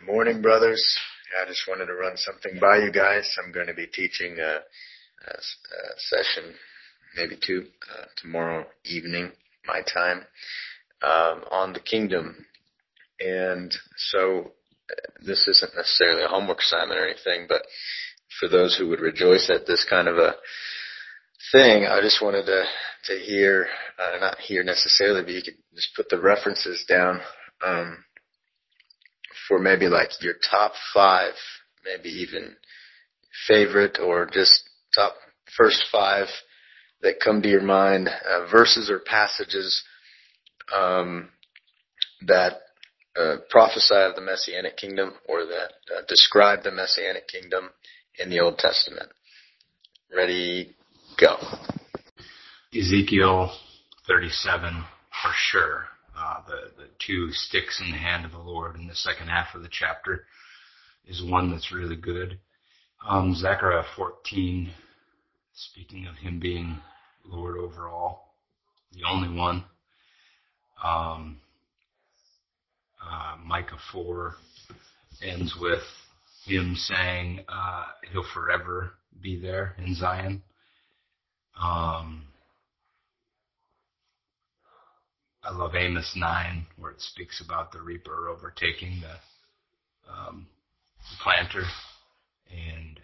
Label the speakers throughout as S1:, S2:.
S1: Good morning, brothers. I just wanted to run something by you guys. I'm going to be teaching a, a, a session, maybe two, uh, tomorrow evening, my time, um, on the kingdom. And so uh, this isn't necessarily a homework assignment or anything, but for those who would rejoice at this kind of a thing, I just wanted to to hear, uh, not hear necessarily, but you could just put the references down. Um, for maybe like your top five, maybe even favorite or just top first five that come to your mind, uh, verses or passages um, that uh, prophesy of the Messianic kingdom or that uh, describe the Messianic kingdom in the Old Testament. Ready, go.
S2: Ezekiel 37 for sure uh, the, the two sticks in the hand of the Lord in the second half of the chapter is one that's really good. Um, Zechariah 14, speaking of him being Lord over all, the only one. Um, uh, Micah 4 ends with him saying uh, he'll forever be there in Zion. Um, I love Amos 9, where it speaks about the reaper overtaking the, um, the planter, and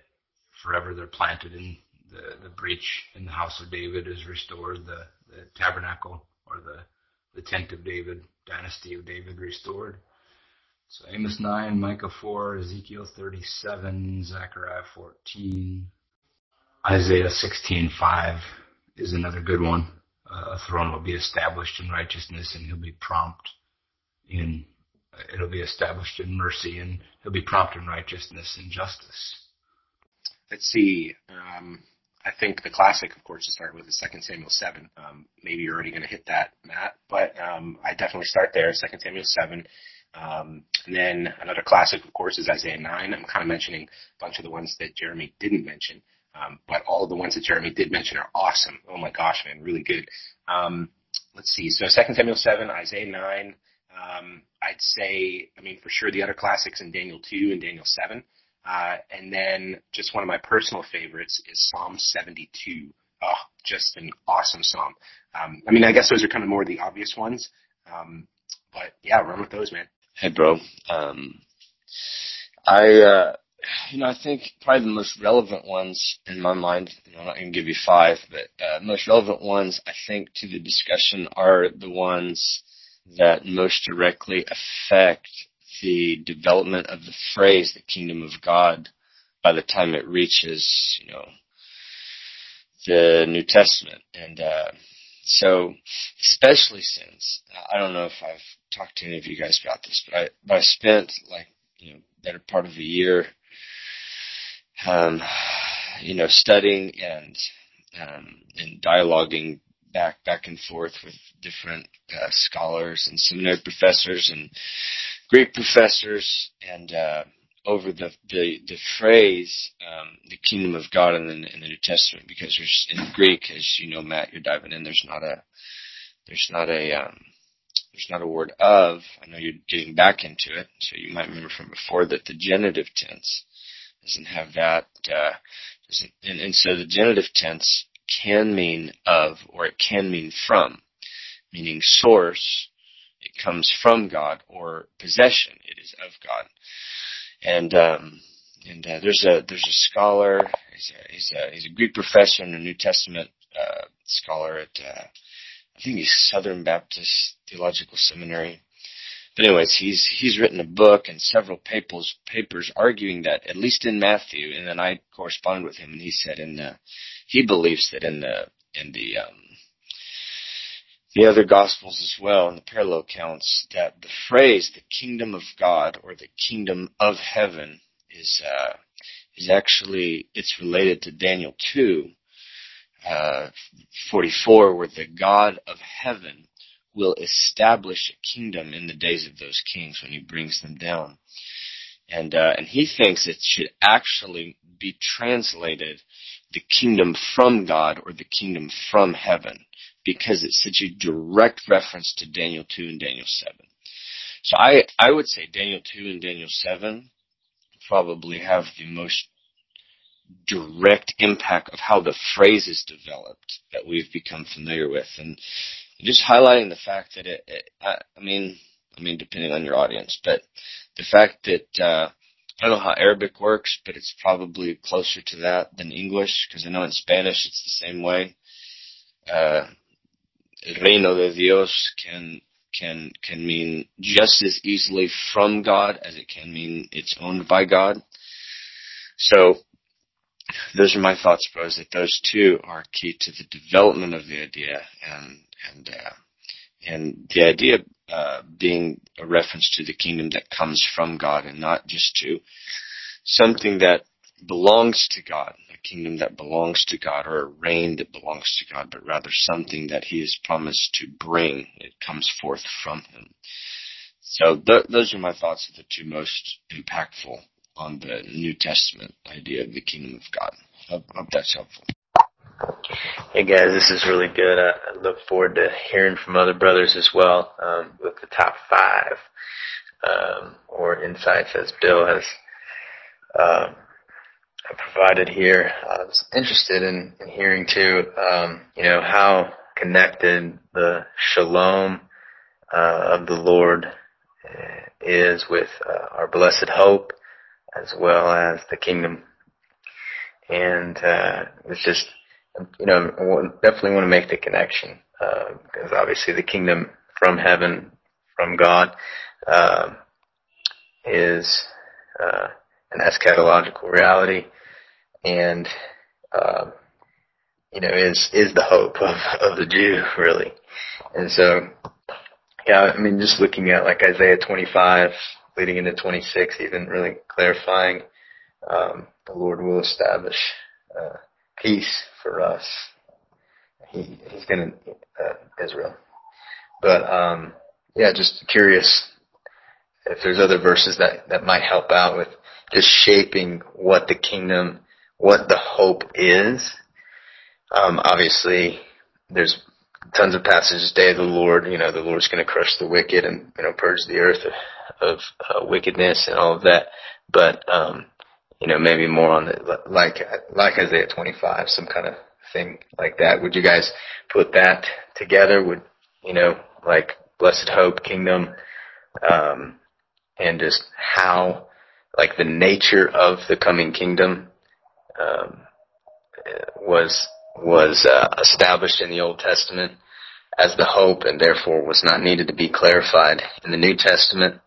S2: forever they're planted in the, the breach in the house of David is restored, the, the tabernacle or the, the tent of David, dynasty of David restored. So Amos 9, Micah 4, Ezekiel 37, Zechariah 14, Isaiah 16:5 is another good one a throne will be established in righteousness and he'll be prompt in it'll be established in mercy and he'll be prompt in righteousness and justice
S3: let's see um, i think the classic of course to start with is 2 samuel 7 um, maybe you're already going to hit that matt but um, i definitely start there 2 samuel 7 um, and then another classic, of course, is Isaiah 9. I'm kind of mentioning a bunch of the ones that Jeremy didn't mention. Um, but all of the ones that Jeremy did mention are awesome. Oh my gosh, man, really good. Um, let's see. So 2 Samuel 7, Isaiah 9. Um, I'd say, I mean, for sure the other classics in Daniel 2 and Daniel 7. Uh, and then just one of my personal favorites is Psalm 72. Oh, just an awesome psalm. Um, I mean, I guess those are kind of more the obvious ones. Um, but yeah, run with those, man.
S4: Hey, bro. Um, I, uh, you know, I think probably the most relevant ones in my mind, I'm not going to give you five, but uh, most relevant ones I think to the discussion are the ones that most directly affect the development of the phrase the kingdom of God by the time it reaches, you know, the New Testament. And uh, so, especially since, I don't know if I've talked to any of you guys about this, but I, but I spent like, you know, better part of a year um, you know, studying and um, and dialoguing back back and forth with different uh, scholars and seminary professors and Greek professors and uh, over the the, the phrase um, the kingdom of God in the, in the New Testament because there's in Greek as you know Matt you're diving in there's not a there's not a um, there's not a word of. I know you're getting back into it so you might remember from before that the genitive tense doesn't have that. Uh, doesn't, and, and so the genitive tense can mean of or it can mean from, meaning source. It comes from God or possession. It is of God. And um, and uh, there's a there's a scholar. He's a, he's a he's a Greek professor and a New Testament uh, scholar at uh, I think he's Southern Baptist Theological Seminary. But anyways, he's he's written a book and several papers papers arguing that at least in Matthew, and then I corresponded with him, and he said in the he believes that in the in the um, the other gospels as well, in the parallel accounts, that the phrase "the kingdom of God" or "the kingdom of heaven" is uh, is actually it's related to Daniel two. Uh, 44, where the God of heaven will establish a kingdom in the days of those kings when he brings them down. And, uh, and he thinks it should actually be translated the kingdom from God or the kingdom from heaven because it's such a direct reference to Daniel 2 and Daniel 7. So I, I would say Daniel 2 and Daniel 7 probably have the most direct impact of how the phrase is developed that we've become familiar with. And just highlighting the fact that it, it I, I mean, I mean, depending on your audience, but the fact that, uh, I don't know how Arabic works, but it's probably closer to that than English because I know in Spanish it's the same way. Uh, reino de Dios can can can mean just as easily from God as it can mean it's owned by God. So those are my thoughts, bros. That those two are key to the development of the idea, and and uh, and the idea uh, being a reference to the kingdom that comes from God, and not just to something that belongs to God, a kingdom that belongs to God, or a reign that belongs to God, but rather something that He has promised to bring. It comes forth from Him. So th- those are my thoughts of the two most impactful on the New Testament idea of the kingdom of God. I hope, hope that's helpful.
S1: Hey guys, this is really good. I, look forward to hearing from other brothers as well um, with the top five um, or insights as Bill has um, provided here. I was interested in, in hearing too, um, you know, how connected the shalom uh, of the Lord uh, is with uh, our blessed hope as well as the kingdom. And uh, it's just, you know, definitely want to make the connection uh, because obviously the kingdom from heaven, from God, uh, is uh, an eschatological reality, and uh, you know is is the hope of of the Jew really. And so, yeah, I mean, just looking at like Isaiah 25 leading into 26, even really clarifying, um, the Lord will establish uh, peace for us. He, he's to uh, Israel, but um, yeah, just curious if there's other verses that that might help out with just shaping what the kingdom, what the hope is. Um, obviously, there's tons of passages, day of the Lord, you know, the Lord's going to crush the wicked and, you know, purge the earth of, of uh, wickedness and all of that. But, um, you know, maybe more on the, like, like Isaiah 25, some kind of thing like that. Would you guys put that together? Would, you know, like blessed hope, kingdom, um, and just how, like the nature of the coming kingdom, um, was was uh, established in the Old Testament as the hope and therefore was not needed to be clarified in the New Testament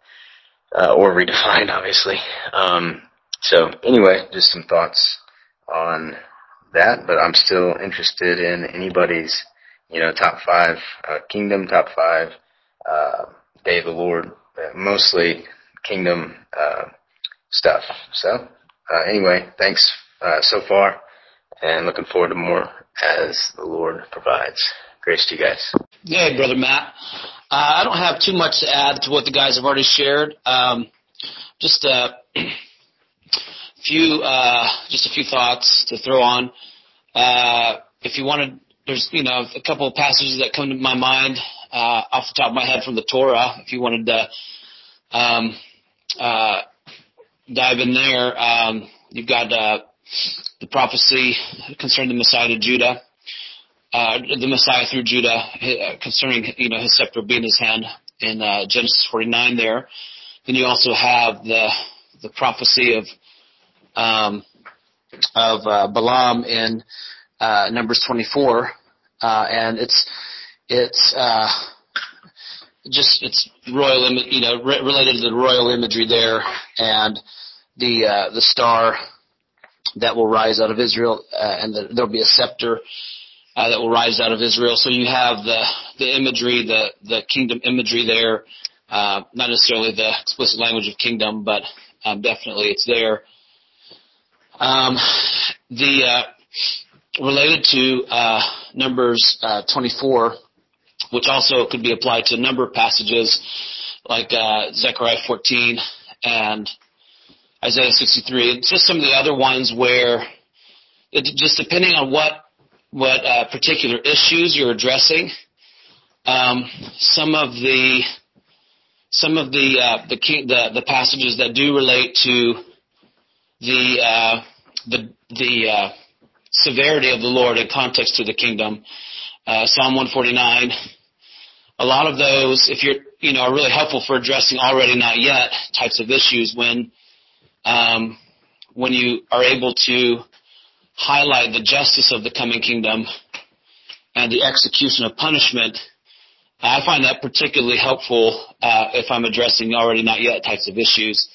S1: uh, or redefined, obviously. Um, so anyway, just some thoughts on that, but I'm still interested in anybody's, you know, top five uh, kingdom, top five uh, day of the Lord, mostly kingdom uh, stuff. So uh, anyway, thanks uh, so far, and looking forward to more as the Lord provides. Grace to you guys.
S5: Hey, brother Matt. Uh, I don't have too much to add to what the guys have already shared. Um, just few, uh, just a few thoughts to throw on. Uh, if you wanted, there's you know a couple of passages that come to my mind uh, off the top of my head from the Torah. If you wanted to um, uh, dive in there, um, you've got uh, the prophecy concerning the Messiah to Judah, uh, the Messiah through Judah, uh, concerning you know his scepter being in his hand in uh, Genesis 49. There, then you also have the the prophecy of um, of uh, Balaam in uh, Numbers 24, uh, and it's it's uh, just it's royal, Im- you know, re- related to the royal imagery there, and the uh, the star that will rise out of Israel, uh, and the, there'll be a scepter uh, that will rise out of Israel. So you have the the imagery, the the kingdom imagery there. Uh, not necessarily the explicit language of kingdom, but um, definitely it's there. Um, the uh, related to uh, Numbers uh, 24, which also could be applied to a number of passages like uh, Zechariah 14 and Isaiah 63. It's just some of the other ones where it, just depending on what what uh, particular issues you're addressing, um, some of the some of the uh, the, king, the the passages that do relate to the uh, the the uh, severity of the Lord in context to the kingdom. Uh, Psalm 149. A lot of those, if you're you know, are really helpful for addressing already not yet types of issues when um, when you are able to highlight the justice of the coming kingdom and the execution of punishment I find that particularly helpful uh, if I'm addressing already not yet types of issues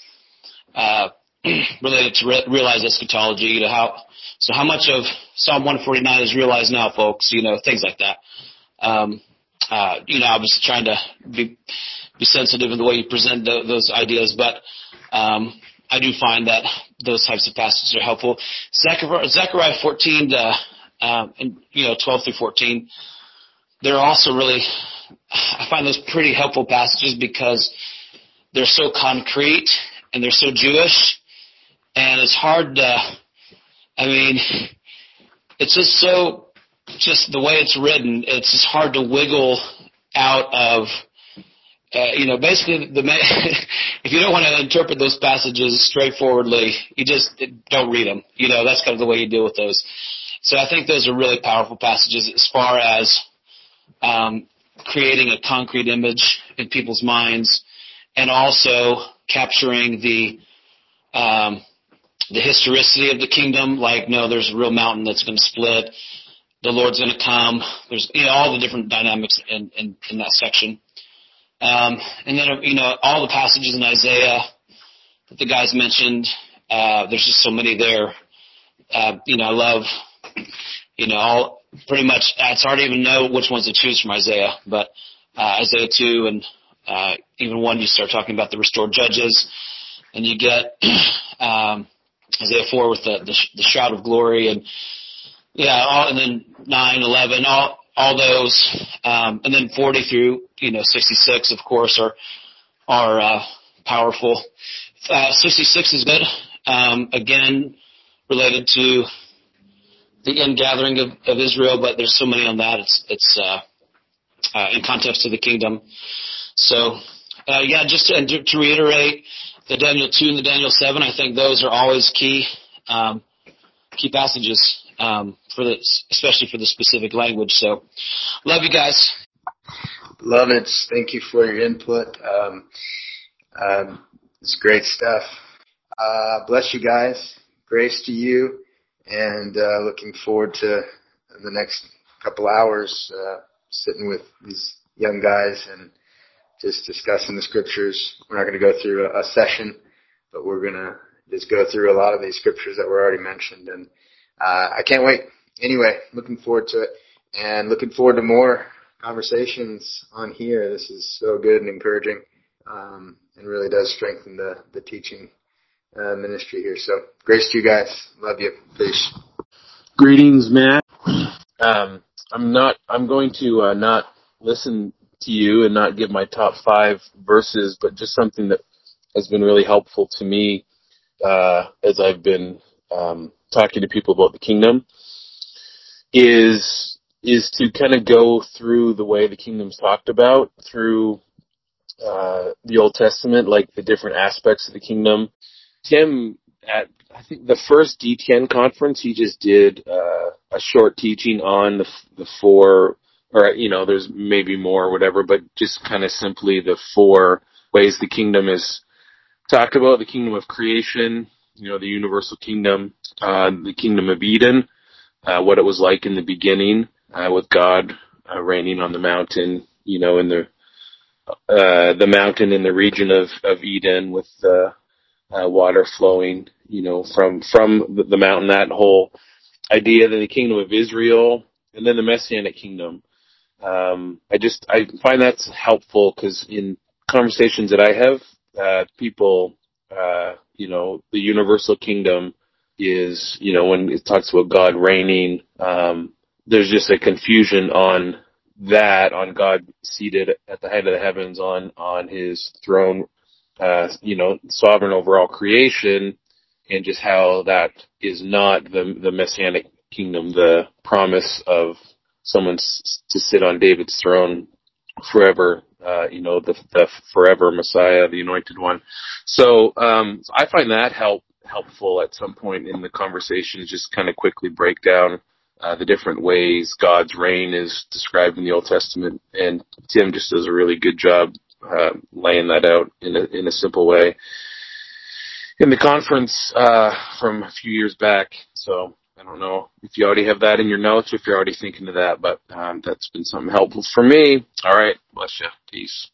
S5: uh, related to re- realized eschatology. You know how so how much of Psalm 149 is realized now, folks? You know things like that. Um, uh, you know, obviously trying to be be sensitive in the way you present the, those ideas, but um, I do find that those types of passages are helpful. Zechariah, Zechariah 14 to, uh, and you know 12 through 14, they're also really I find those pretty helpful passages because they're so concrete and they're so Jewish, and it's hard to. I mean, it's just so just the way it's written. It's just hard to wiggle out of. Uh, you know, basically, the if you don't want to interpret those passages straightforwardly, you just don't read them. You know, that's kind of the way you deal with those. So I think those are really powerful passages as far as um, creating a concrete image in people's minds and also capturing the um, the historicity of the kingdom. Like, no, there's a real mountain that's going to split. The Lord's going to come. There's you know all the different dynamics in in, in that section. Um, and then you know all the passages in Isaiah that the guys mentioned. Uh, there's just so many there. Uh, you know, I love you know all pretty much it's hard to even know which ones to choose from Isaiah, but uh, Isaiah two and uh, even one you start talking about the restored judges, and you get um, Isaiah four with the, the the shroud of glory and yeah, all, and then nine, eleven, all all those, um, and then forty through you know sixty six, of course, are are uh, powerful. Uh, sixty six is good. Um, again, related to the ingathering of, of Israel, but there's so many on that. It's it's uh, uh, in context to the kingdom. So uh, yeah, just to, to, reiterate, the Daniel two and the Daniel seven. I think those are always key um, key passages um, for the especially for the specific language. So love you guys.
S1: Love it. Thank you for your input. Um, um, it's great stuff. Uh, bless you guys. Grace to you and uh, looking forward to the next couple hours uh, sitting with these young guys and just discussing the scriptures. We're not going to go through a, a session, but we're going to just go through a lot of these scriptures that were already mentioned, and uh, I can't wait. Anyway, looking forward to it, and looking forward to more conversations on here. This is so good and encouraging, um, and really does strengthen the the teaching uh, ministry here. So grace to you guys. Love you. Peace.
S6: Greetings, Matt. Um, I'm not. I'm going to uh, not listen to you and not give my top five verses, but just something that has been really helpful to me uh, as I've been um, talking to people about the kingdom is is to kind of go through the way the kingdom's talked about through uh, the Old Testament, like the different aspects of the kingdom, Tim at I think the first D10 conference he just did uh, a short teaching on the the four or you know there's maybe more or whatever but just kind of simply the four ways the kingdom is talked about the kingdom of creation you know the universal kingdom uh, the kingdom of Eden uh, what it was like in the beginning uh, with God uh, reigning on the mountain you know in the uh, the mountain in the region of of Eden with uh, uh, water flowing, you know, from from the, the mountain. That whole idea, then the kingdom of Israel, and then the messianic kingdom. Um, I just I find that's helpful because in conversations that I have, uh, people, uh, you know, the universal kingdom is, you know, when it talks about God reigning, um, there's just a confusion on that, on God seated at the head of the heavens on on His throne, uh, you know, sovereign over all creation and just how that is not the, the messianic kingdom, the promise of someone to sit on David's throne forever, uh, you know, the, the forever Messiah, the anointed one. So, um, I find that help, helpful at some point in the conversation, just kind of quickly break down uh, the different ways God's reign is described in the Old Testament, and Tim just does a really good job uh, laying that out in a in a simple way. In the conference uh, from a few years back, so I don't know if you already have that in your notes, or if you're already thinking of that, but um, that's been something helpful for me. All right, bless you, peace.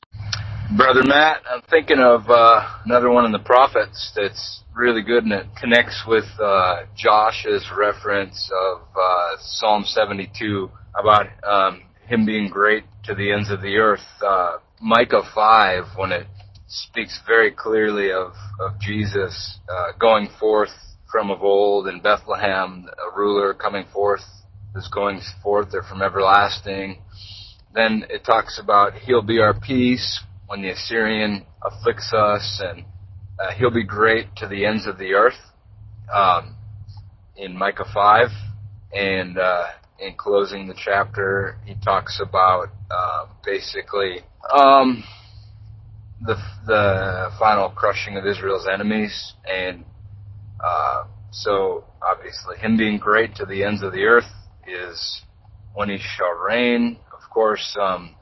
S2: Brother Matt, I'm thinking of uh, another one in the prophets that's really good and it connects with uh, Josh's reference of uh, Psalm 72 about um, him being great to the ends of the earth. Uh, Micah 5, when it speaks very clearly of, of Jesus uh, going forth from of old in Bethlehem, a ruler coming forth is going forth there from everlasting. Then it talks about he'll be our peace when the Assyrian afflicts us, and uh, he'll be great to the ends of the earth. Um, in Micah 5, and uh, in closing the chapter, he talks about uh, basically um, the the final crushing of Israel's enemies, and uh, so obviously him being great to the ends of the earth is when he shall reign. Of course, um,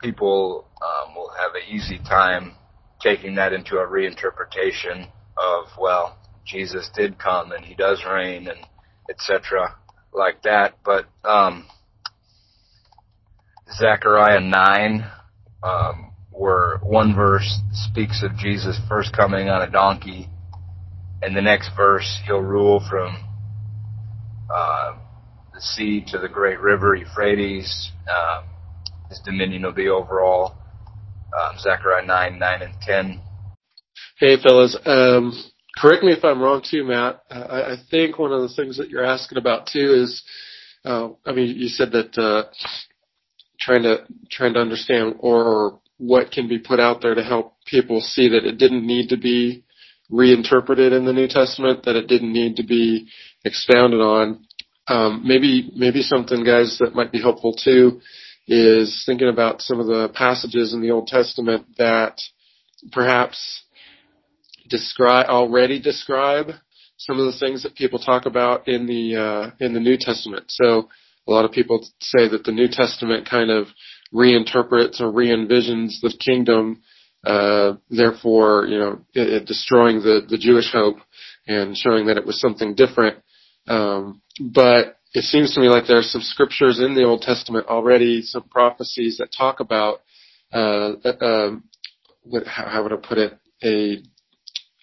S2: people um, will have an easy time taking that into a reinterpretation of well, Jesus did come and he does reign and etc. like that. But um, Zechariah nine, um, where one verse speaks of Jesus first coming on a donkey, and the next verse he'll rule from uh, the sea to the great river Euphrates. Um, his dominion will be over all. Um, Zechariah 9, 9, and 10.
S7: Hey, fellas. Um, correct me if I'm wrong, too, Matt. I, I think one of the things that you're asking about, too, is, uh, I mean, you said that uh, trying to trying to understand or, or what can be put out there to help people see that it didn't need to be reinterpreted in the New Testament, that it didn't need to be expounded on. Um, maybe maybe something, guys, that might be helpful too is thinking about some of the passages in the Old Testament that perhaps describe already describe some of the things that people talk about in the uh, in the New Testament. So a lot of people say that the New Testament kind of reinterprets or re-envisions the kingdom, uh, therefore, you know, it, it destroying the the Jewish hope and showing that it was something different. Um, but it seems to me like there are some scriptures in the Old Testament already, some prophecies that talk about, uh, uh, what, how would I put it, a,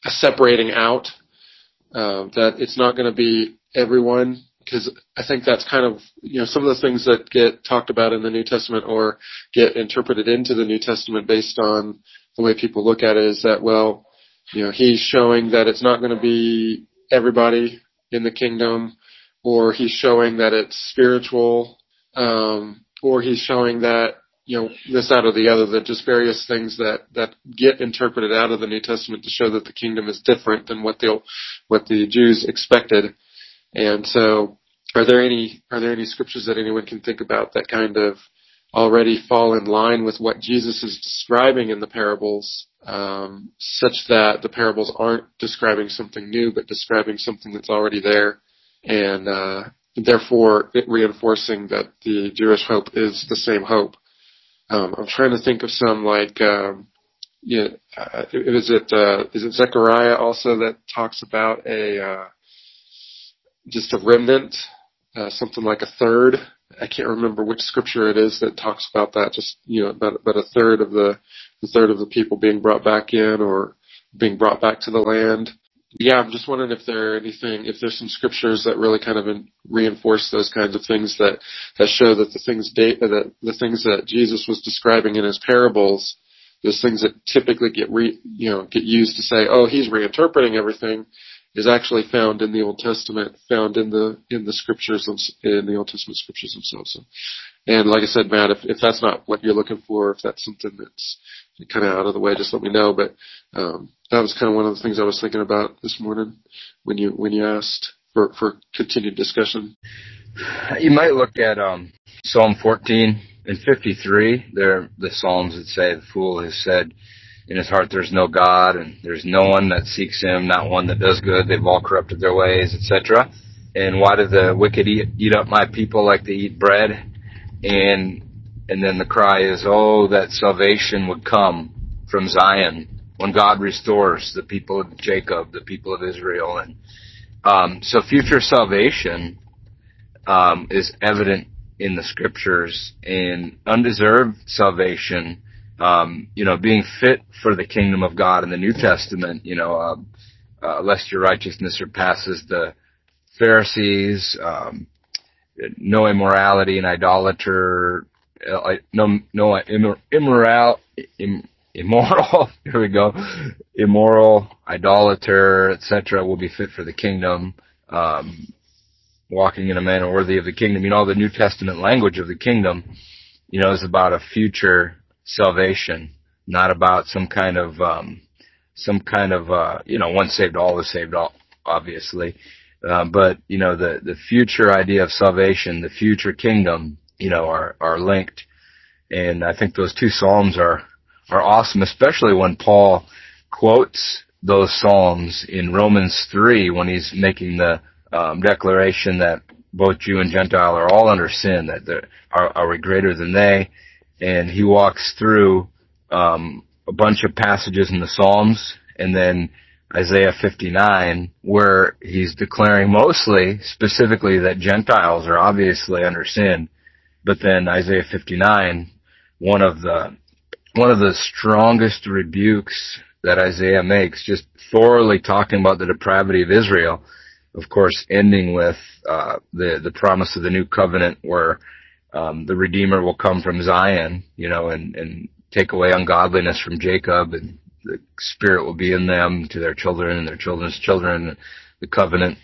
S7: a separating out, uh, that it's not going to be everyone, because I think that's kind of, you know, some of the things that get talked about in the New Testament or get interpreted into the New Testament based on the way people look at it is that, well, you know, he's showing that it's not going to be everybody in the kingdom or he's showing that it's spiritual, um, or he's showing that you know this, that, or the other. That just various things that that get interpreted out of the New Testament to show that the kingdom is different than what the what the Jews expected. And so, are there any are there any scriptures that anyone can think about that kind of already fall in line with what Jesus is describing in the parables, um, such that the parables aren't describing something new, but describing something that's already there and uh, therefore reinforcing that the Jewish hope is the same hope. Um, I'm trying to think of some like, um, yeah, uh, is it uh, is it Zechariah also that talks about a uh, just a remnant, uh, something like a third. I can't remember which scripture it is that talks about that. Just you know, about about a third of the the third of the people being brought back in or being brought back to the land. Yeah, I'm just wondering if there are anything, if there's some scriptures that really kind of reinforce those kinds of things that that show that the things that the things that Jesus was describing in his parables, those things that typically get re, you know get used to say, oh, he's reinterpreting everything, is actually found in the Old Testament, found in the in the scriptures in the Old Testament scriptures themselves. So, and like I said, Matt, if if that's not what you're looking for, if that's something that's kind of out of the way, just let me know. But um, that was kind of one of the things I was thinking about this morning when you when you asked for for continued discussion.
S2: You might look at um, Psalm 14 and 53, there the Psalms that say the fool has said in his heart there's no God and there's no one that seeks him, not one that does good. They've all corrupted their ways, etc. And why do the wicked eat, eat up my people like they eat bread? And and then the cry is, oh, that salvation would come from Zion when God restores the people of Jacob, the people of Israel, and um, so future salvation um, is evident in the scriptures, and undeserved salvation, um, you know, being fit for the kingdom of God in the New Testament, you know, uh, uh, lest your righteousness surpasses the Pharisees, um, no immorality and idolater, uh, no no immor- immoral. Im- immoral. Here we go. Immoral, idolater, etc. will be fit for the kingdom. Um, walking in a manner worthy of the kingdom. You know, the New Testament language of the kingdom, you know, is about a future salvation, not about some kind of, um, some kind of, uh, you know, once saved, all is saved, all, obviously. Uh, but, you know, the, the future idea of salvation, the future kingdom, you know, are, are linked. And I think those two Psalms are, are awesome, especially when Paul quotes those Psalms in Romans 3 when he's making the um, declaration that both Jew and Gentile are all under sin, that are, are we greater than they? And he walks through um, a bunch of passages in the Psalms and then Isaiah 59, where he's declaring mostly, specifically, that Gentiles are obviously under sin. But then Isaiah 59, one of the one of the strongest rebukes that Isaiah makes, just thoroughly talking about the depravity of Israel, of course, ending with uh, the the promise of the new covenant, where um, the Redeemer will come from Zion, you know, and and take away ungodliness from Jacob, and the Spirit will be in them to their children and their children's children. The covenant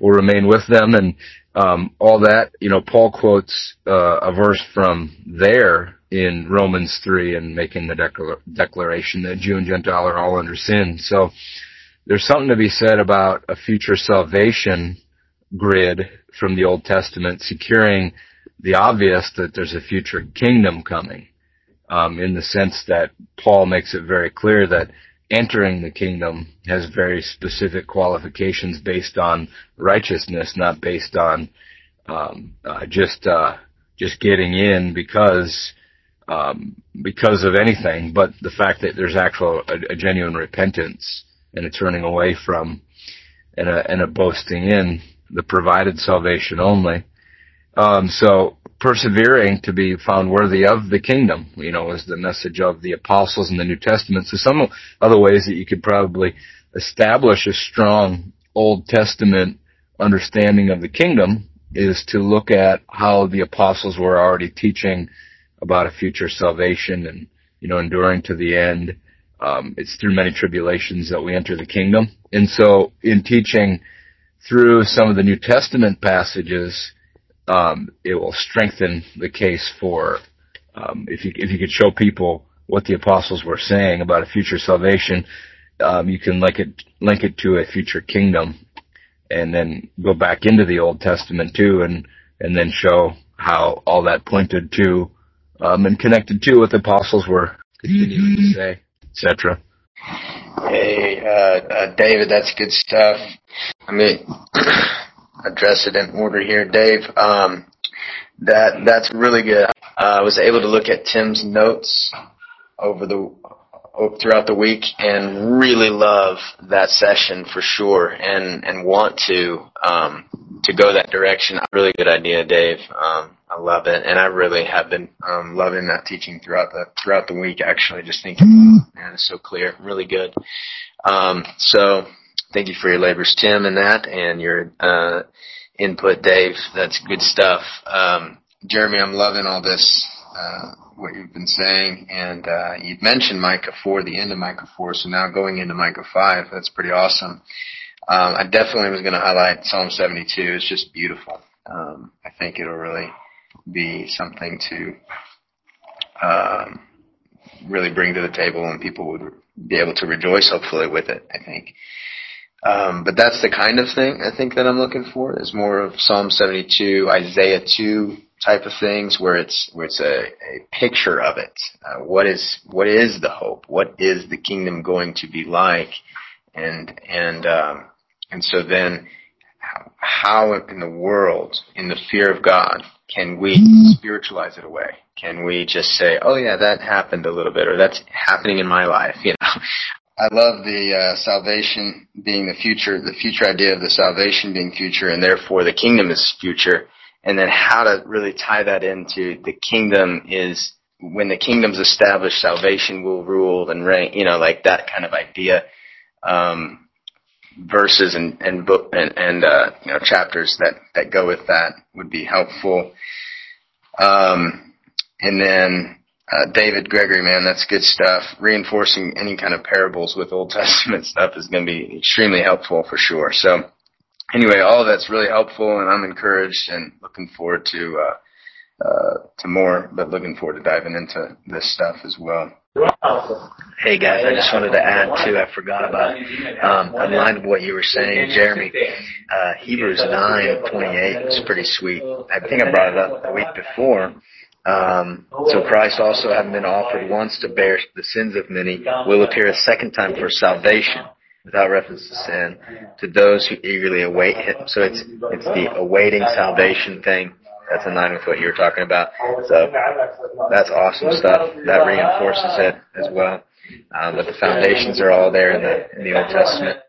S2: will remain with them, and um, all that. You know, Paul quotes uh, a verse from there in Romans three, and making the declar- declaration that Jew and Gentile are all under sin. So there's something to be said about a future salvation grid from the Old Testament securing the obvious that there's a future kingdom coming, um, in the sense that Paul makes it very clear that entering the kingdom has very specific qualifications based on righteousness, not based on um, uh, just uh, just getting in because um, because of anything, but the fact that there's actual a, a genuine repentance and a turning away from and a, and a boasting in the provided salvation only. Um, so persevering to be found worthy of the kingdom, you know, is the message of the apostles in the New Testament. So some other ways that you could probably establish a strong Old Testament understanding of the kingdom is to look at how the apostles were already teaching about a future salvation and, you know, enduring to the end um, it's through many tribulations that we enter the kingdom. And so in teaching through some of the New Testament passages, um, it will strengthen the case for, um, if you, if you could show people what the apostles were saying about a future salvation, um, you can link it, link it to a future kingdom and then go back into the Old Testament too and, and then show how all that pointed to, um, and connected to what the apostles were continuing to say etc.
S1: Hey, uh, uh, David, that's good stuff. Let me address it in order here, Dave. Um, that that's really good. Uh, I was able to look at Tim's notes over the throughout the week and really love that session for sure and and want to um to go that direction really good idea dave um I love it, and I really have been um, loving that teaching throughout the throughout the week. Actually, just thinking, man, it's so clear, really good. Um, so, thank you for your labors, Tim, and that, and your uh, input, Dave. That's good stuff. Um, Jeremy, I'm loving all this uh, what you've been saying, and uh, you mentioned Micah four, the end of Micah four. So now going into Micah five, that's pretty awesome. Um, I definitely was going to highlight Psalm 72. It's just beautiful. Um, I think it'll really be something to um, really bring to the table, and people would be able to rejoice, hopefully, with it. I think. Um, but that's the kind of thing I think that I'm looking for is more of Psalm 72, Isaiah 2, type of things where it's where it's a, a picture of it. Uh, what is what is the hope? What is the kingdom going to be like? And and um, and so then, how, how in the world, in the fear of God, can we spiritualize it away? Can we just say, "Oh yeah, that happened a little bit," or "That's happening in my life"? You know, I love the uh, salvation being the future, the future idea of the salvation being future, and therefore the kingdom is future. And then how to really tie that into the kingdom is when the kingdom's established, salvation will rule and reign. You know, like that kind of idea. Um, verses and and book and, and uh, you know chapters that that go with that would be helpful. Um, and then uh, David Gregory, man, that's good stuff. Reinforcing any kind of parables with Old Testament stuff is going to be extremely helpful for sure. So, anyway, all of that's really helpful, and I'm encouraged and looking forward to uh, uh, to more. But looking forward to diving into this stuff as well.
S8: Hey guys, I just wanted to add too. I forgot about um, in line with what you were saying, Jeremy. Uh, Hebrews nine twenty eight is pretty sweet. I think I brought it up the week before. Um, so Christ also having been offered once to bear the sins of many will appear a second time for salvation without reference to sin to those who eagerly await him. So it's it's the awaiting salvation thing. That's in line with what you were talking about. So that's awesome stuff. That reinforces it as well. Um, but the foundations are all there in the in the Old Testament.